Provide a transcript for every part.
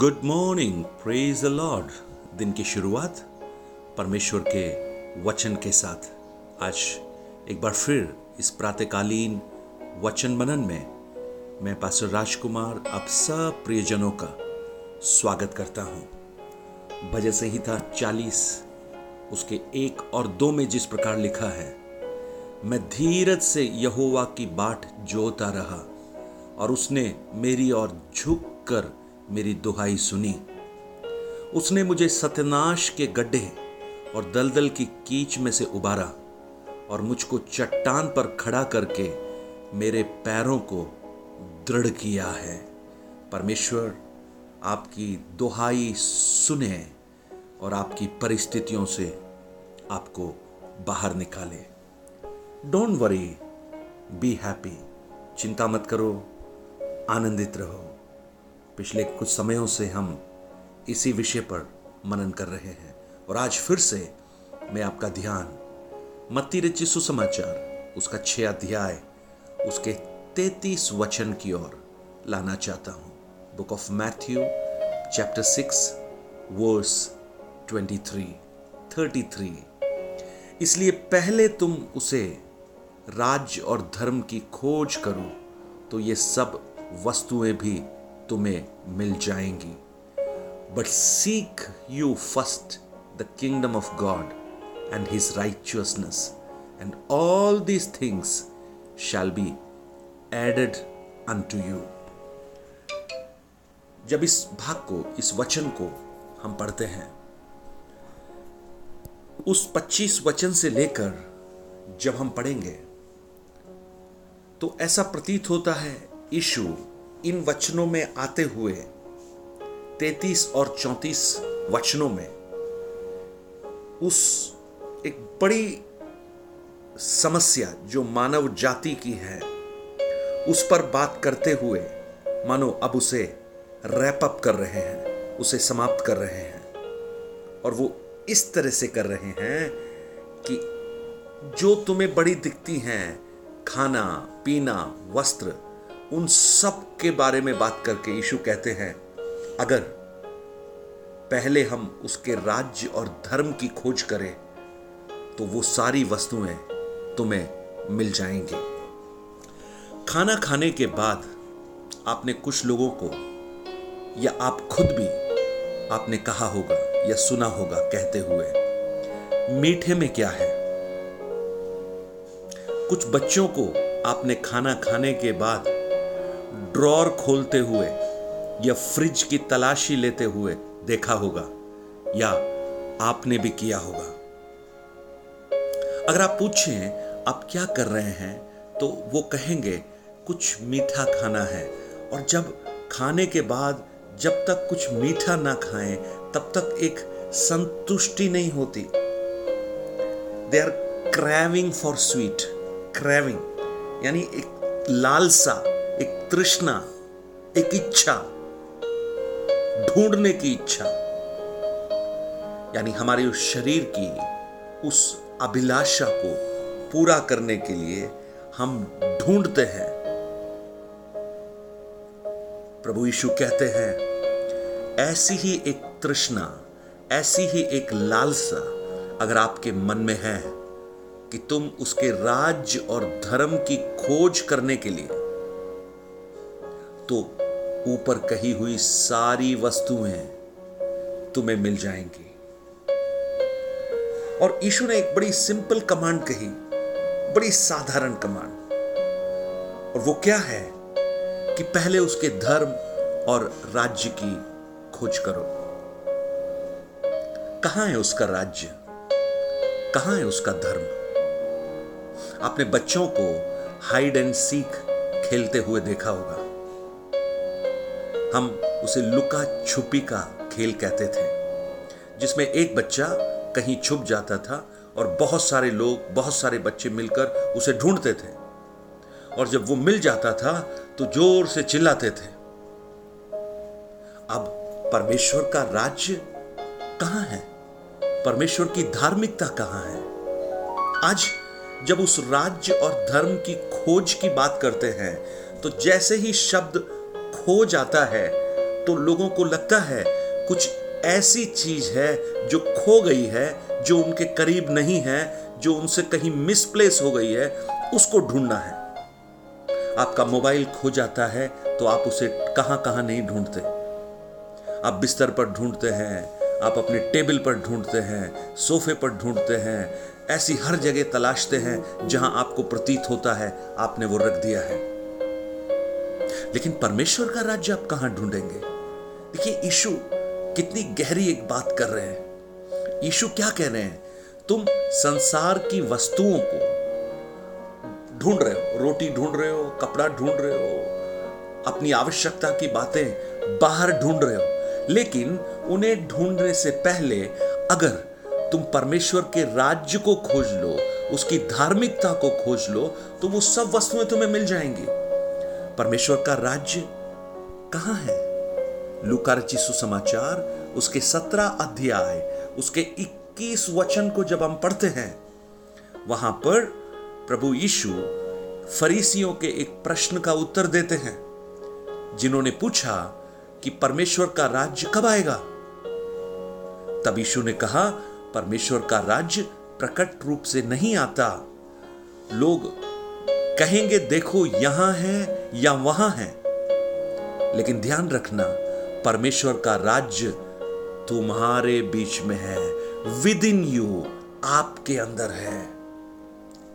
Good morning praise the Lord दिन की शुरुआत परमेश्वर के वचन के साथ। आज एक बार फिर इस प्रातकालीन वचन मनन में मैं पास्टर राजकुमार, आप सब प्रियजनों का स्वागत करता हूँ। बजे से ही था चालीस, उसके एक और दो में जिस प्रकार लिखा है, मैं धीरज से यहोवा की बाट जोता रहा और उसने मेरी ओर झुक कर मेरी दुहाई सुनी। उसने मुझे सत्यनाश के गड्ढे और दलदल की कीच में से उबारा और मुझको चट्टान पर खड़ा करके मेरे पैरों को दृढ़ किया है। परमेश्वर, आपकी दुहाई सुने और आपकी परिस्थितियों से आपको बाहर निकाले। डोंट वरी बी हैप्पी चिंता मत करो, आनंदित रहो। पिछले कुछ समयों से हम इसी विषय पर मनन कर रहे हैं। और आज फिर से मैं आपका ध्यान, मत्ती रची सुसमाचार, उसका छह अध्याय, उसके तैतीस वचन की ओर लाना चाहता हूँ। Book of Matthew chapter six verse twenty three thirty three इसलिए पहले तुम उसे राज्य और धर्म की खोज करो तो ये सब वस्तुएँ भी तुम्हें मिल जाएँगी। But seek you first the kingdom of God and his righteousness and all these things shall be added unto you जब इस भाग को, इस वचन को हम पढ़ते हैं, उस 25 वचन से लेकर जब हम पढ़ेंगे तो ऐसा प्रतीत होता है ईशु इन वचनों में आते हुए, तैतीस और चौतीस वचनों में, उस एक बड़ी समस्या जो मानव जाति की है, उस पर बात करते हुए, मानो अब उसे रैप अप कर रहे हैं, उसे समाप्त कर रहे हैं। और वो इस तरह से कर रहे हैं कि जो तुम्हें बड़ी दिखती हैं, खाना, पीना, वस्त्र उन सब के बारे में बात करके यीशु कहते हैं, अगर पहले हम उसके राज्य और धर्म की खोज करें तो वो सारी वस्तुएँ तुम्हें मिल जाएँगी। खाना खाने के बाद आपने कुछ लोगों को, या आप खुद भी आपने कहा होगा, या सुना होगा कहते हुए, मीठे में क्या है? कुछ बच्चों को आपने खाना खाने के बाद ड्रॉर खोलते हुए या फ्रिज की तलाशी लेते हुए देखा होगा या आपने भी किया होगा। अगर आप पूछें, आप क्या कर रहे हैं तो वो कहेंगे, कुछ मीठा खाना है। और जब खाने के बाद, जब तक कुछ मीठा ना खाएँ, तब तक एक संतुष्टि नहीं होती। They are craving for sweet craving यानी एक लालसा। तृष्णा, एक इच्छा, ढूँढने की इच्छा, यानी हमारे उस शरीर की, उस अभिलाषा को पूरा करने के लिए हम ढूंढते हैं। प्रभु यीशु कहते हैं, ऐसी ही एक तृष्णा, ऐसी ही एक लालसा अगर आपके मन में है कि तुम उसके राज्य और धर्म की खोज करने के लिए तो ऊपर कही हुई सारी वस्तुएँ तुम्हें मिल जाएँगी। और ईशु ने एक बड़ी सिंपल कमांड कही, बड़ी साधारण कमांड। और वो क्या है कि पहले उसके धर्म और राज्य की खोज करो। कहाँ है उसका राज्य? कहाँ है उसका धर्म? आपने बच्चों को हाइड एंड सीख खेलते हुए देखा होगा। हम उसे लुका छुपी का खेल कहते थे, जिसमें एक बच्चा कहीं छुप जाता था और बहुत सारे लोग, बहुत सारे बच्चे मिलकर उसे ढूंढते थे। और जब वो मिल जाता था तो ज़ोर से चिल्लाते थे। अब परमेश्वर का राज्य कहाँ है? परमेश्वर की धार्मिकता कहाँ है? आज जब उस राज्य और धर्म की खोज की बात करते हैं तो जैसे ही शब्द खो जाता है तो लोगों को लगता है कुछ ऐसी चीज़ है जो खो गई है, जो उनके करीब नहीं है, जो उनसे कहीं मिसप्लेस हो गई है, उसको ढूंढना है। आपका मोबाइल खो जाता है तो आप उसे कहाँ कहाँ नहीं ढूंढते। आप बिस्तर पर ढूंढते हैं, आप अपने टेबल पर ढूंढते हैं, सोफे पर ढूंढते हैं, ऐसी हर जगह तलाशते हैं जहाँ आपको प्रतीत होता है, आपने वो रख दिया है। लेकिन परमेश्वर का राज्य आप कहाँ ढूंढेंगे? देखिए ईशु कितनी गहरी एक बात कर रहे हैं। ईशु क्या कह रहे हैं? तुम संसार की वस्तुओं को ढूंढ रहे हो, रोटी ढूंढ रहे हो, कपड़ा ढूंढ रहे हो, अपनी आवश्यकता की बातें बाहर ढूंढ रहे हो, लेकिन उन्हें ढूँढने से पहले अगर तुम परमेश्वर के राज्य को खोज लो, उसकी धार्मिकता को खोज लो तो वो सब वस्तुएँ तुम्हें मिल जाएँगी। परमेश्वर का राज्य कहाँ है? लुका सुसमाचार, उसके सत्रह अध्याय, उसके इक्कीस वचन को जब हम पढ़ते हैं, वहाँ पर प्रभु यीशु फरीसियों के एक प्रश्न का उत्तर देते हैं, जिन्होंने पूछा कि परमेश्वर का राज्य कब आएगा? तब यीशु ने कहा, परमेश्वर का राज्य प्रकट रूप से नहीं आता। लोग कहेंगे, देखो, यहाँ है या वहाँ है। लेकिन ध्यान रखना, परमेश्वर का राज्य तुम्हारे बीच में है। विद इन यू आपके अंदर है।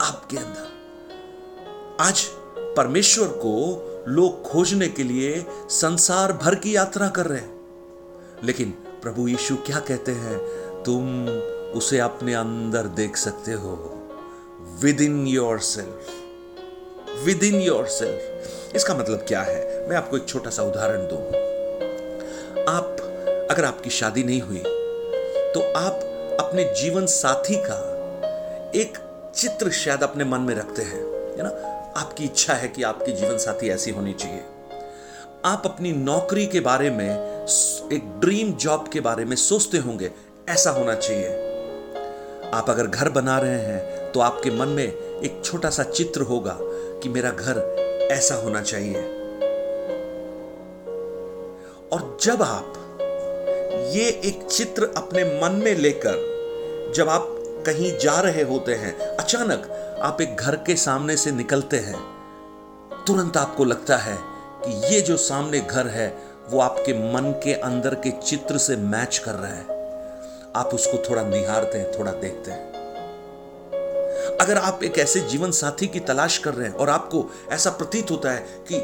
आपके अंदर। आज परमेश्वर को लोग खोजने के लिए संसार भर की यात्रा कर रहे हैं। लेकिन प्रभु यीशु क्या कहते हैं? तुम उसे अपने अंदर देख सकते हो। Within yourself within yourself इसका मतलब क्या है? मैं आपको एक छोटा सा उदाहरण दू। आप, अगर आपकी शादी नहीं हुई तो आप अपने जीवन साथी का एक चित्र शायद अपने मन में रखते हैं, है ना? आपकी इच्छा है कि आपकी जीवन साथी ऐसी होनी चाहिए। आप अपनी नौकरी के बारे में, एक ड्रीम जॉब के बारे में सोचते होंगे, ऐसा होना चाहिए। आप अगर घर बना रहे हैं तो आपके मन में एक छोटा सा चित्र होगा कि मेरा घर ऐसा होना चाहिए। और जब आप ये एक चित्र अपने मन में लेकर जब आप कहीं जा रहे होते हैं, अचानक आप एक घर के सामने से निकलते हैं, तुरंत आपको लगता है कि ये जो सामने घर है, वो आपके मन के अंदर के चित्र से मैच कर रहा है। आप उसको थोड़ा निहारते हैं, थोड़ा देखते हैं। अगर आप एक ऐसे जीवन साथी की तलाश कर रहे हैं और आपको ऐसा प्रतीत होता है कि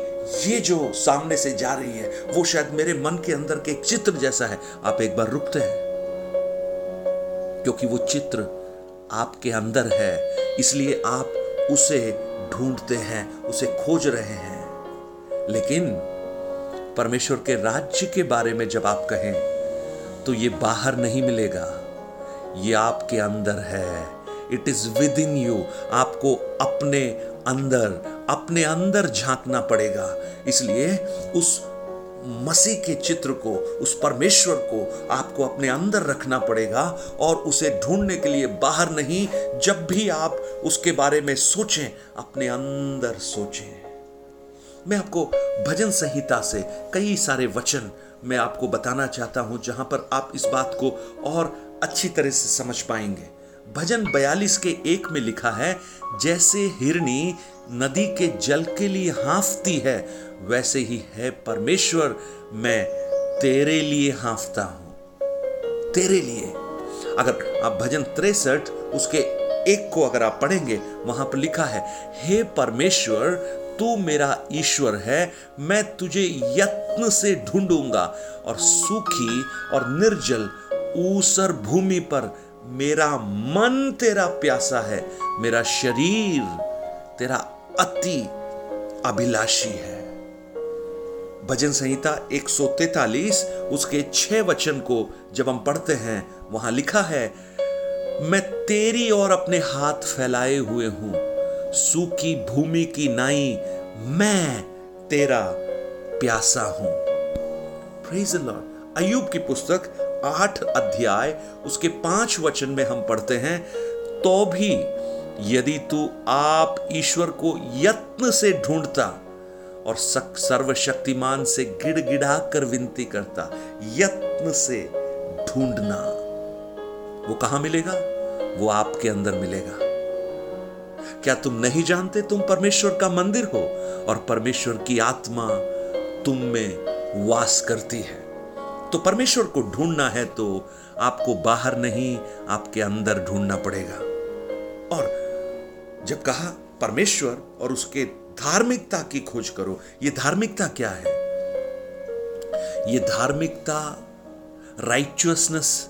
ये जो सामने से जा रही है, वो शायद मेरे मन के अंदर के एक चित्र जैसा है, आप एक बार रुकते हैं। क्योंकि वो चित्र आपके अंदर है, इसलिए आप उसे ढूंढते हैं, उसे खोज रहे हैं। लेकिन परमेश्वर के राज्य के बारे में जब आप कहें तो ये बाहर नहीं मिलेगा, ये आपके अंदर है। It is within you आपको अपने अंदर अपने अंदर झांकना पड़ेगा। इसलिए उस मसीह के चित्र को, उस परमेश्वर को आपको अपने अंदर रखना पड़ेगा और उसे ढूँढने के लिए बाहर नहीं, जब भी आप उसके बारे में सोचें, अपने अंदर सोचें। मैं आपको भजन संहिता से कई सारे वचन मैं आपको बताना चाहता हूँ, जहाँ पर आप इस बात को और अच्छी तरह से समझ पाएँगे। भजन बयालीस के एक में लिखा है, जैसे हिरनी नदी के जल के लिए हाफती है, वैसे ही है परमेश्वर, मैं तेरे लिए हाफता हूँ। तेरे लिए। अगर आप भजन तिरसठ, उसके एक को अगर आप पढ़ेंगे, वहाँ पर लिखा है, हे परमेश्वर, तू मेरा ईश्वर है, मैं तुझे यत्न से ढूंढूँगा, और सूखी और निर्जल ऊसर भूमि पर मेरा मन तेरा प्यासा है, मेरा शरीर तेरा अति अभिलाषी है। भजन संहिता 143 उसके छह वचन को जब हम पढ़ते हैं, वहाँ लिखा है, मैं तेरी और अपने हाथ फैलाए हुए हूँ, सूखी भूमि की नाई, मैं तेरा प्यासा हूँ। लॉर्ड अयुब की पुस्तक आठ अध्याय, उसके पाँच वचन में हम पढ़ते हैं तो भी यदि तू आप ईश्वर को यत्न से ढूंढता और सर्वशक्तिमान से गिड़गिड़ा कर विनती करता, यत्न से ढूंढना, वो कहाँ मिलेगा? वो आपके अंदर मिलेगा। क्या तुम नहीं जानते तुम परमेश्वर का मंदिर हो और परमेश्वर की आत्मा तुम में वास करती है? तो परमेश्वर को ढूंढना है तो आपको बाहर नहीं, आपके अंदर ढूंढना पड़ेगा। और जब कहा, परमेश्वर और उसके धार्मिकता की खोज करो, ये धार्मिकता क्या है? ये धार्मिकता राइचुअसनेस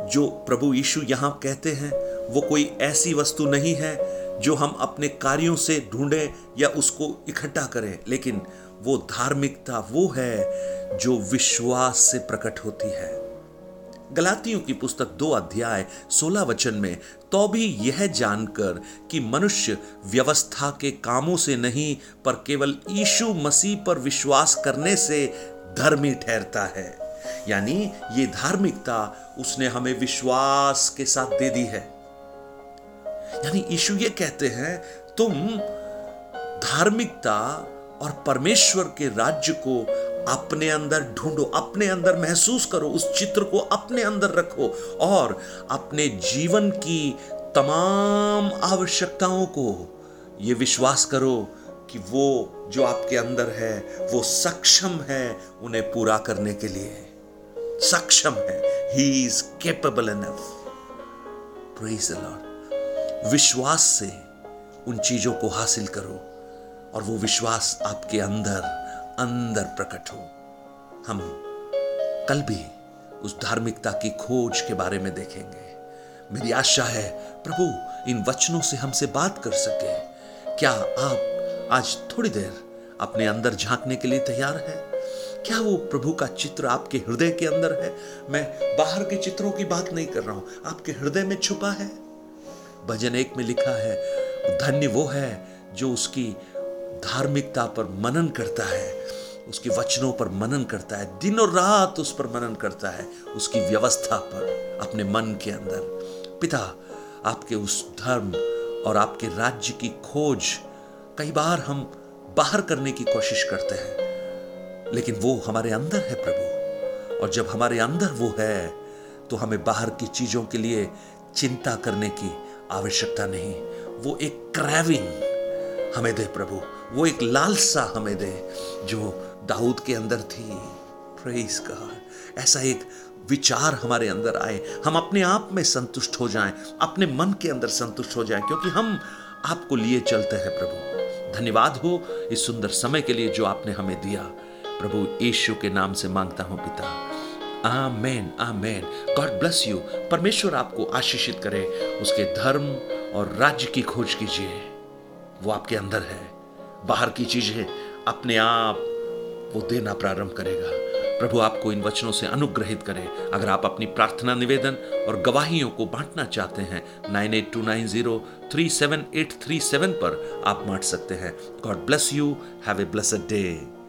जो प्रभु यीशु यहाँ कहते हैं, वो कोई ऐसी वस्तु नहीं है जो हम अपने कार्यों से ढूंढें या उसको इकट्ठा करें। लेकिन वो धार्मिकता वो है जो विश्वास से प्रकट होती है। गलातियों की पुस्तक दो अध्याय सोलह वचन में तो भी यह जानकर कि मनुष्य व्यवस्था के कामों से नहीं, पर केवल यीशु मसीह पर विश्वास करने से धर्मी ठहरता है। यानी ये धार्मिकता उसने हमें विश्वास के साथ दे दी है। यानी यीशु ये कहते हैं, तुम धार्मिकता और परमेश्वर के राज्य को अपने अंदर ढूंढो, अपने अंदर महसूस करो, उस चित्र को अपने अंदर रखो और अपने जीवन की तमाम आवश्यकताओं को ये विश्वास करो कि वो जो आपके अंदर है, वो सक्षम है उन्हें पूरा करने के लिए। सक्षम है। He is capable enough praise विश्वास से उन चीज़ों को हासिल करो और वो विश्वास आपके अंदर अंदर प्रकट हो। हम कल भी उस धार्मिकता की खोज के बारे में देखेंगे। मेरी आशा है, प्रभु, इन वचनों से हमसे बात कर सके। क्या आप आज थोड़ी देर अपने अंदर झांकने के लिए तैयार है? क्या वो प्रभु का चित्र आपके हृदय के अंदर है? मैं बाहर के चित्रों की बात नहीं कर रहा हूँ। आपके हृदय में छुपा है। भजन एक में लिखा है, धन्य वो है जो उसकी धार्मिकता पर मनन करता है, उसके वचनों पर मनन करता है, दिन और रात उस पर मनन करता है, उसकी व्यवस्था पर, अपने मन के अंदर। पिता, आपके उस धर्म और आपके राज्य की खोज कई बार हम बाहर करने की कोशिश करते हैं, लेकिन वो हमारे अंदर है प्रभु। और जब हमारे अंदर वो है तो हमें बाहर की चीज़ों के लिए चिंता करने की आवश्यकता नहीं। वो एक क्रैविंग हमें दे प्रभु। वो एक लालसा हमें दे, जो दाऊद के अंदर थी। प्रेस का ऐसा एक विचार हमारे अंदर आए। हम अपने आप में संतुष्ट हो जाएँ, अपने मन के अंदर संतुष्ट हो जाएँ, क्योंकि हम आपको लिए चलते हैं, प्रभु। धन्यवाद हो इस सुंदर समय के लिए जो आपने हमें दिया। प्रभु यीशु के नाम से माँगता हूँ, पिता। Amen amen. God bless you परमेश्वर आपको आशीषित करे। उसके धर्म और राज्य की खोज कीजिए। वो आपके अंदर है। बाहर की चीज़ें अपने आप वो देना प्रारंभ करेगा। प्रभु आपको इन वचनों से अनुग्रहित करे। अगर आप अपनी प्रार्थना निवेदन और गवाहियों को बांटना चाहते हैं, nine eight two nine zero three seven eight three seven पर आप बांट सकते हैं। God bless you. Have a blessed day.